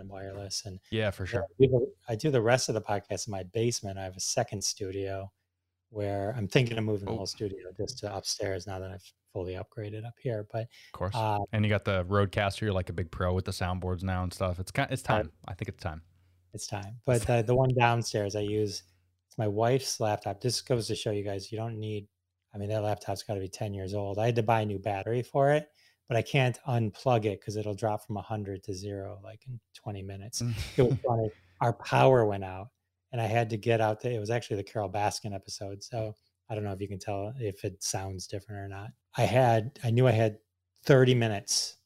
on wireless. And Yeah, for sure. I do, the, I do the rest of the podcast in my basement. I have a second studio where I'm thinking of moving Oh. the whole studio just to upstairs now that I've fully upgraded up here. But Of course. uh, and you got the Rodecaster. You're like a big pro with the soundboards now and stuff. It's kind. It's time. I think it's time. it's time. But the, the one downstairs I use, it's my wife's laptop. This goes to show you guys you don't need. I mean, that laptop's got to be ten years old. I had to buy a new battery for it, but I can't unplug it because it'll drop from hundred to zero like in twenty minutes. It was funny. Our power went out, and I had to get out. The, it was actually the Carole Baskin episode, so I don't know if you can tell if it sounds different or not. I had. I knew I had thirty minutes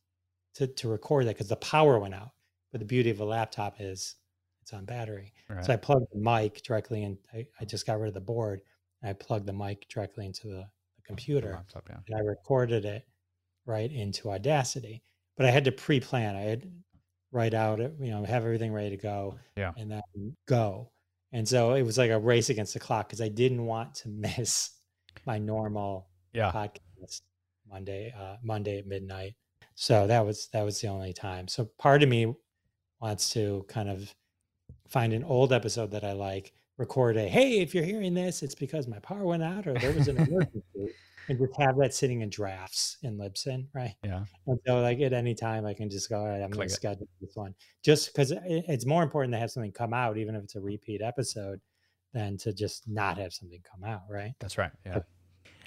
to to record that because the power went out. But the beauty of a laptop is it's on battery. Right. So I plugged the mic directly in. I, I just got rid of the board. And I plugged the mic directly into the, the The computer laptop, yeah. and I recorded it right into Audacity. But I had to pre-plan. I had write out, it, you know, have everything ready to go, Yeah. and then go. And so it was like a race against the clock because I didn't want to miss <laughs> my normal Yeah. podcast Monday, uh, Monday at midnight. So that was that was the only time. So part of me wants to kind of find an old episode that I like, record a hey, if you're hearing this, it's because my power went out or there was an <laughs> emergency, and just have that sitting in drafts in Libsyn, right? Yeah. And so like at any time I can just go, all right, I'm going to schedule this one. Just because it's more important to have something come out, even if it's a repeat episode, than to just not have something come out, right? That's right. Yeah.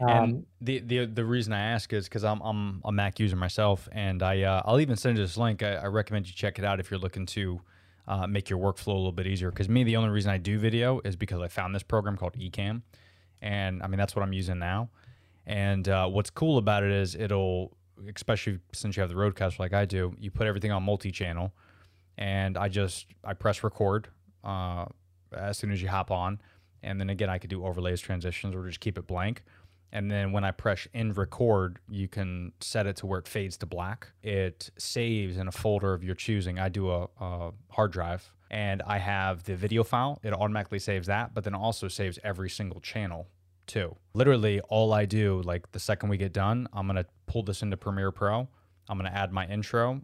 Um, and the, the the reason I ask is because I'm I'm a Mac user myself, and I uh, I'll even send you this link. I, I recommend you check it out if you're looking to uh, make your workflow a little bit easier. Because me, the only reason I do video is because I found this program called Ecamm, and I mean that's what I'm using now. And uh, what's cool about it is it'll, especially since you have the Roadcaster like I do, you put everything on multi-channel, and I just I press record uh, as soon as you hop on, and then again I could do overlays, transitions, or just keep it blank. And then when I press in record, you can set it to where it fades to black. It saves in a folder of your choosing. I do a, a hard drive and I have the video file. It automatically saves that, but then also saves every single channel too. Literally, all I do, like the second we get done, I'm to pull this into Premiere Pro. I'm to add my intro,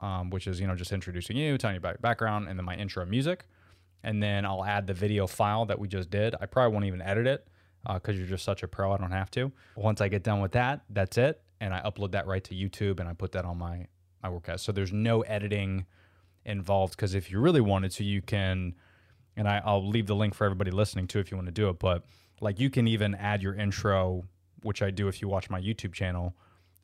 um, which is, you know, just introducing you, telling you about your background, and then my intro music. And then I'll add the video file that we just did. I probably won't even edit it because you're just such a pro. I don't have to. Once I get done with that, that's it, and I upload that right to YouTube and I put that on my my workcast. So there's no editing involved because if you really wanted to, you can. And I, I'll leave the link for everybody listening too if you want to do it. But like you can even add your intro, which I do if you watch my YouTube channel,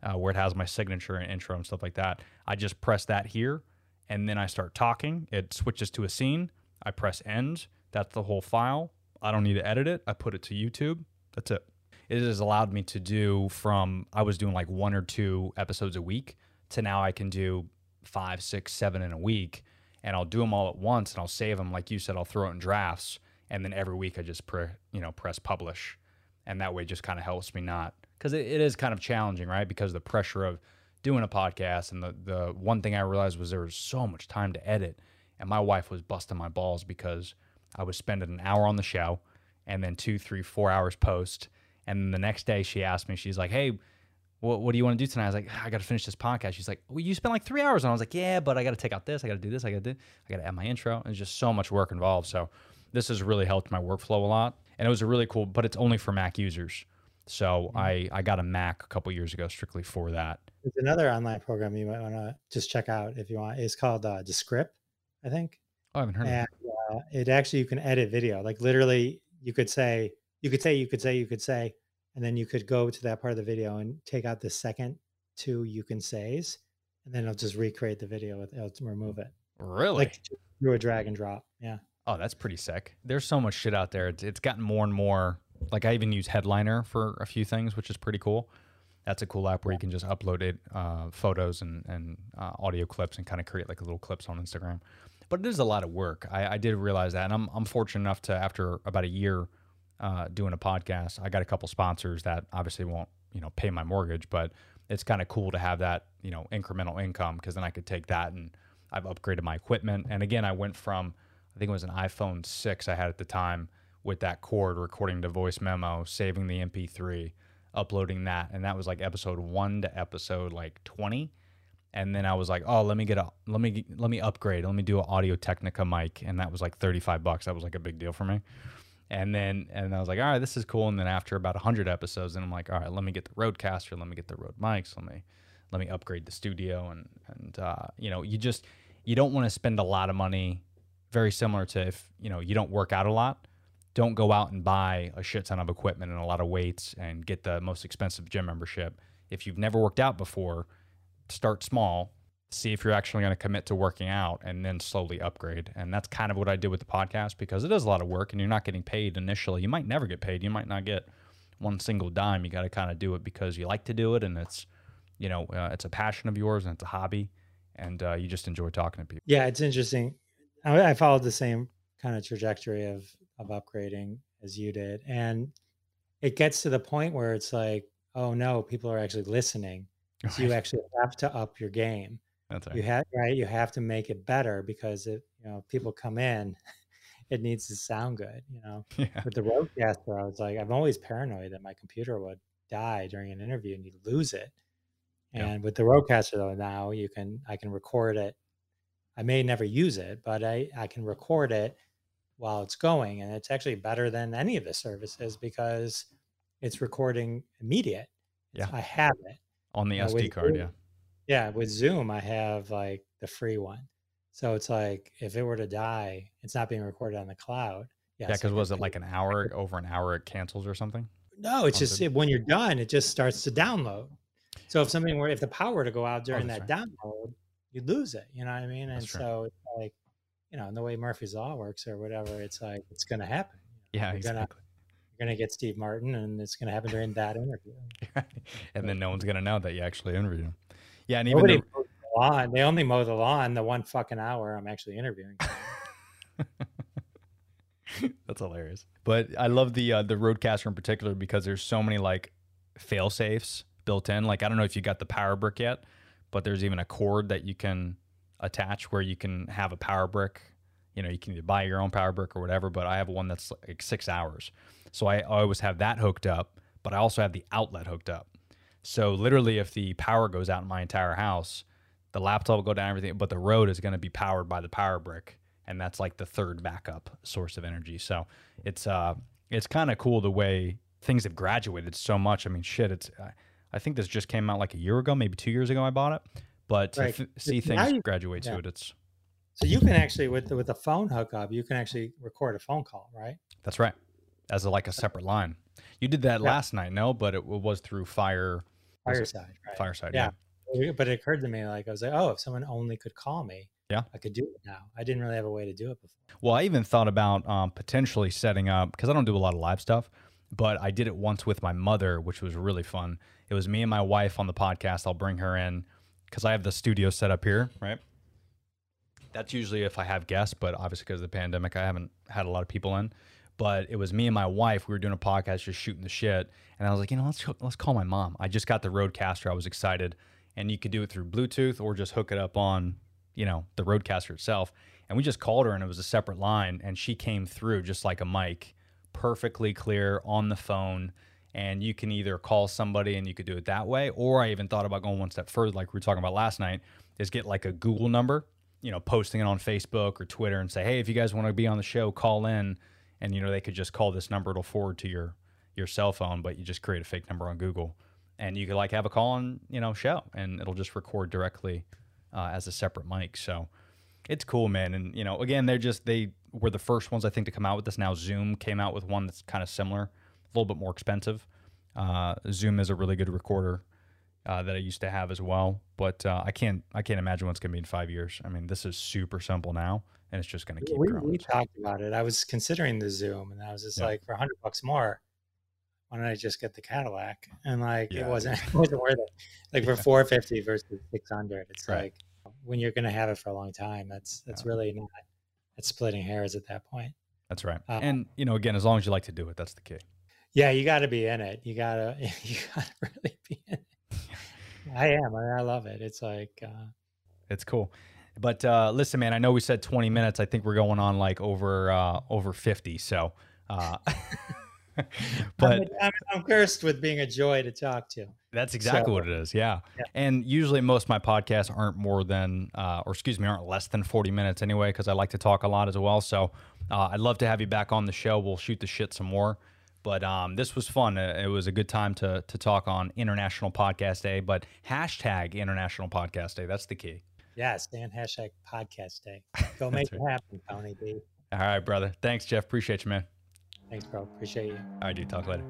uh, where it has my signature and intro and stuff like that. I just press that here, and then I start talking. It switches to a scene. I press end. That's the whole file. I don't need to edit it. I put it to YouTube. That's it. It has allowed me to do from I was doing like one or two episodes a week to now I can do five, six, seven in a week, and I'll do them all at once and I'll save them. Like you said, I'll throw it in drafts, and then every week I just pre, you know press publish, and that way just kind of helps me not because it, it is kind of challenging, right? Because the pressure of doing a podcast and the the one thing I realized was there was so much time to edit, and my wife was busting my balls because I was spending an hour on the show and then two, three, four hours post. And then the next day she asked me, she's like, Hey, what, what do you want to do tonight? I was like, I got to finish this podcast. She's like, Well, you spent like three hours. And I was like, Yeah, but I got to take out this. I got to do this. I got to do, I got to add my intro. And There's just so much work involved. So this has really helped my workflow a lot. And it was a really cool, but it's only for Mac users. So I, I got a Mac a couple years ago strictly for that. There's another online program you might want to just check out if you want. It's called uh, Descript, I think. Oh, I haven't heard of and it. uh, it actually you can edit video like literally you could say you could say you could say you could say and then you could go to that part of the video and take out the second two you can says and then it'll just recreate the video with it'll remove it Really? like through a drag and drop. Yeah. Oh, that's pretty sick. There's so much shit out there. It's, it's gotten more and more. Like I even use Headliner for a few things, which is pretty cool. That's a cool app where you can just upload it, uh, photos and and uh, audio clips, and kind of create like little clips on Instagram. But it is a lot of work. I, I did realize that, and I'm I'm fortunate enough to after about a year uh, doing a podcast, I got a couple sponsors that obviously won't you know pay my mortgage, but it's kind of cool to have that you know incremental income because then I could take that and I've upgraded my equipment. And again, I went from I think it was an iPhone six I had at the time with that cord recording the voice memo, saving the MP3, uploading that, and that was like episode one to episode like twenty. And then I was like, oh, let me get a let me let me upgrade. Let me do an Audio Technica mic, and that was like thirty five bucks. That was like a big deal for me. And then and I was like, all right, this is cool. And then after about hundred episodes, and I'm like, all right, let me get the Rodecaster, let me get the Rode mics, let me let me upgrade the studio, and and uh, you know, you just you don't want to spend a lot of money. Very similar to if you know you don't work out a lot, don't go out and buy a shit ton of equipment and a lot of weights and get the most expensive gym membership. If you've never worked out before, start small, see if you're actually going to commit to working out and then slowly upgrade. And that's kind of what I did with the podcast because it is a lot of work and you're not getting paid initially. You might never get paid. You might not get one single dime. You got to kind of do it because you like to do it and it's, you know, uh, it's a passion of yours and it's a hobby and uh, you just enjoy talking to people. Yeah, it's interesting. I, I followed the same kind of trajectory of of upgrading as you did, and it gets to the point where it's like, oh no, people are actually listening. So you <laughs> actually have to up your game. That's You have right. You have to make it better because if you know people come in, <laughs> it needs to sound good. You know, <laughs> Yeah. with the Rodecaster, I was like, I'm always paranoid that my computer would die during an interview and you lose it. Yeah. And with the Rodecaster though, now you can I can record it. I may never use it, but I I can record it while it's going, and it's actually better than any of the services because it's recording immediate. Yeah. I have it. On the SD with card, Zoom- yeah. Yeah, with Zoom, I have like the free one. So it's like if it were to die, it's not being recorded on the cloud. Yeah, Yes, I because was it like an hour, over an hour it cancels or something? No, it's just it, when you're done, it just starts to download. So if something were if the power were to go out oh, during Oh, that's that download, you'd lose it. You know what I mean? And true. so it's like, you know, and the way Murphy's Law works or whatever, it's like it's gonna happen. Yeah, You're gonna- exactly. You're gonna get Steve Martin, and it's gonna happen during that interview. <laughs> and then no one's gonna know that you actually interviewed him. Yeah, and even Nobody the, mows the lawn. They only mow the lawn the one fucking hour I'm actually interviewing. <laughs> That's hilarious. But I love the uh, the Rodecaster in particular because there's so many like fail safes built in. Like I don't know if you got the power brick yet, but there's even a cord that you can attach where you can have a power brick. You know, you can either buy your own power brick or whatever. But I have one that's like six hours, so I always have that hooked up. But I also have the outlet hooked up. So literally, if the power goes out in my entire house, the laptop will go down, everything, but the Rode is going to be powered by the power brick, and that's like the third backup source of energy. So it's uh, it's kind of cool the way things have graduated so much. I mean, shit, it's I, I think this just came out like a year ago, maybe two years ago. I bought it, but to Right. f- see things you- graduate to it, it's So you can actually with the, with the phone hookup, you can actually record a phone call, right? that's right, as a, like a separate line. You did that Yeah. last night, no? But it was through Fire Fireside, right? Fireside. Yeah. yeah. But it occurred to me like I was like, oh, if someone only could call me, Yeah. I could do it now. I didn't really have a way to do it before. Well, I even thought about um, potentially setting up because I don't do a lot of live stuff, but I did it once with my mother, which was really fun. It was me and my wife on the podcast. I'll bring her in because I have the studio set up here, right? That's usually if I have guests, but obviously because of the pandemic, I haven't had a lot of people in. But it was me and my wife. We were doing a podcast, just shooting the shit, and I was like, you know, let's let's call my mom. I just got the Rodecaster. I was excited, and you could do it through Bluetooth or just hook it up on, you know, the Rodecaster itself. And we just called her, and it was a separate line, and she came through just like a mic, perfectly clear on the phone. And you can either call somebody, and you could do it that way, or I even thought about going one step further, like we were talking about last night, is get like a Google number, you know, posting it on Facebook or Twitter, and say, hey, if you guys want to be on the show, call in, and you know they could just call this number, it'll forward to your your cell phone, but you just create a fake number on Google, and you could like have a call on you know show, and it'll just record directly uh, as a separate mic. So it's cool, man. And you know, again, they're just they were the first ones I think to come out with this. Now Zoom came out with one that's kind of similar, a little bit more expensive. Uh, Zoom is a really good recorder. uh, that I used to have as well. But uh, I can't I can't imagine what's going to be in five years. I mean, this is super simple now, and it's just going to keep we, growing. we talked about it. I was considering the Zoom, and I was just Yeah. like, for a hundred bucks more, why don't I just get the Cadillac? And like, Yeah. it wasn't <laughs> it wasn't worth it. Like for four fifty versus six hundred, it's Right. like when you're going to have it for a long time. That's that's Yeah. really not. It's splitting hairs at that point. That's right. Uh, and you know, again, as long as you like to do it, that's the key. Yeah, you got to be in it. You gotta <laughs> you gotta really be in it. <laughs> I am. I, I love it. It's like. uh It's cool. But uh, listen, man, I know we said 20 minutes. I think we're going on like over uh, over 50. So, uh, <laughs> but I'm, I'm, I'm cursed with being a joy to talk to. That's exactly So- what it is. Yeah. Yeah. And usually most of my podcasts aren't more than, uh, or excuse me, aren't less than 40 minutes anyway, because I like to talk a lot as well. So uh, I'd love to have you back on the show. We'll shoot the shit some more. But um, this was fun. Uh, It was a good time to to talk on International Podcast Day. But hashtag International Podcast Day. That's the key. Yes, and hashtag podcast day. Go make it happen, Tony B. All right, brother. Thanks, Jeff. Appreciate you, man. Thanks, bro. Appreciate you. All right, dude. Talk later.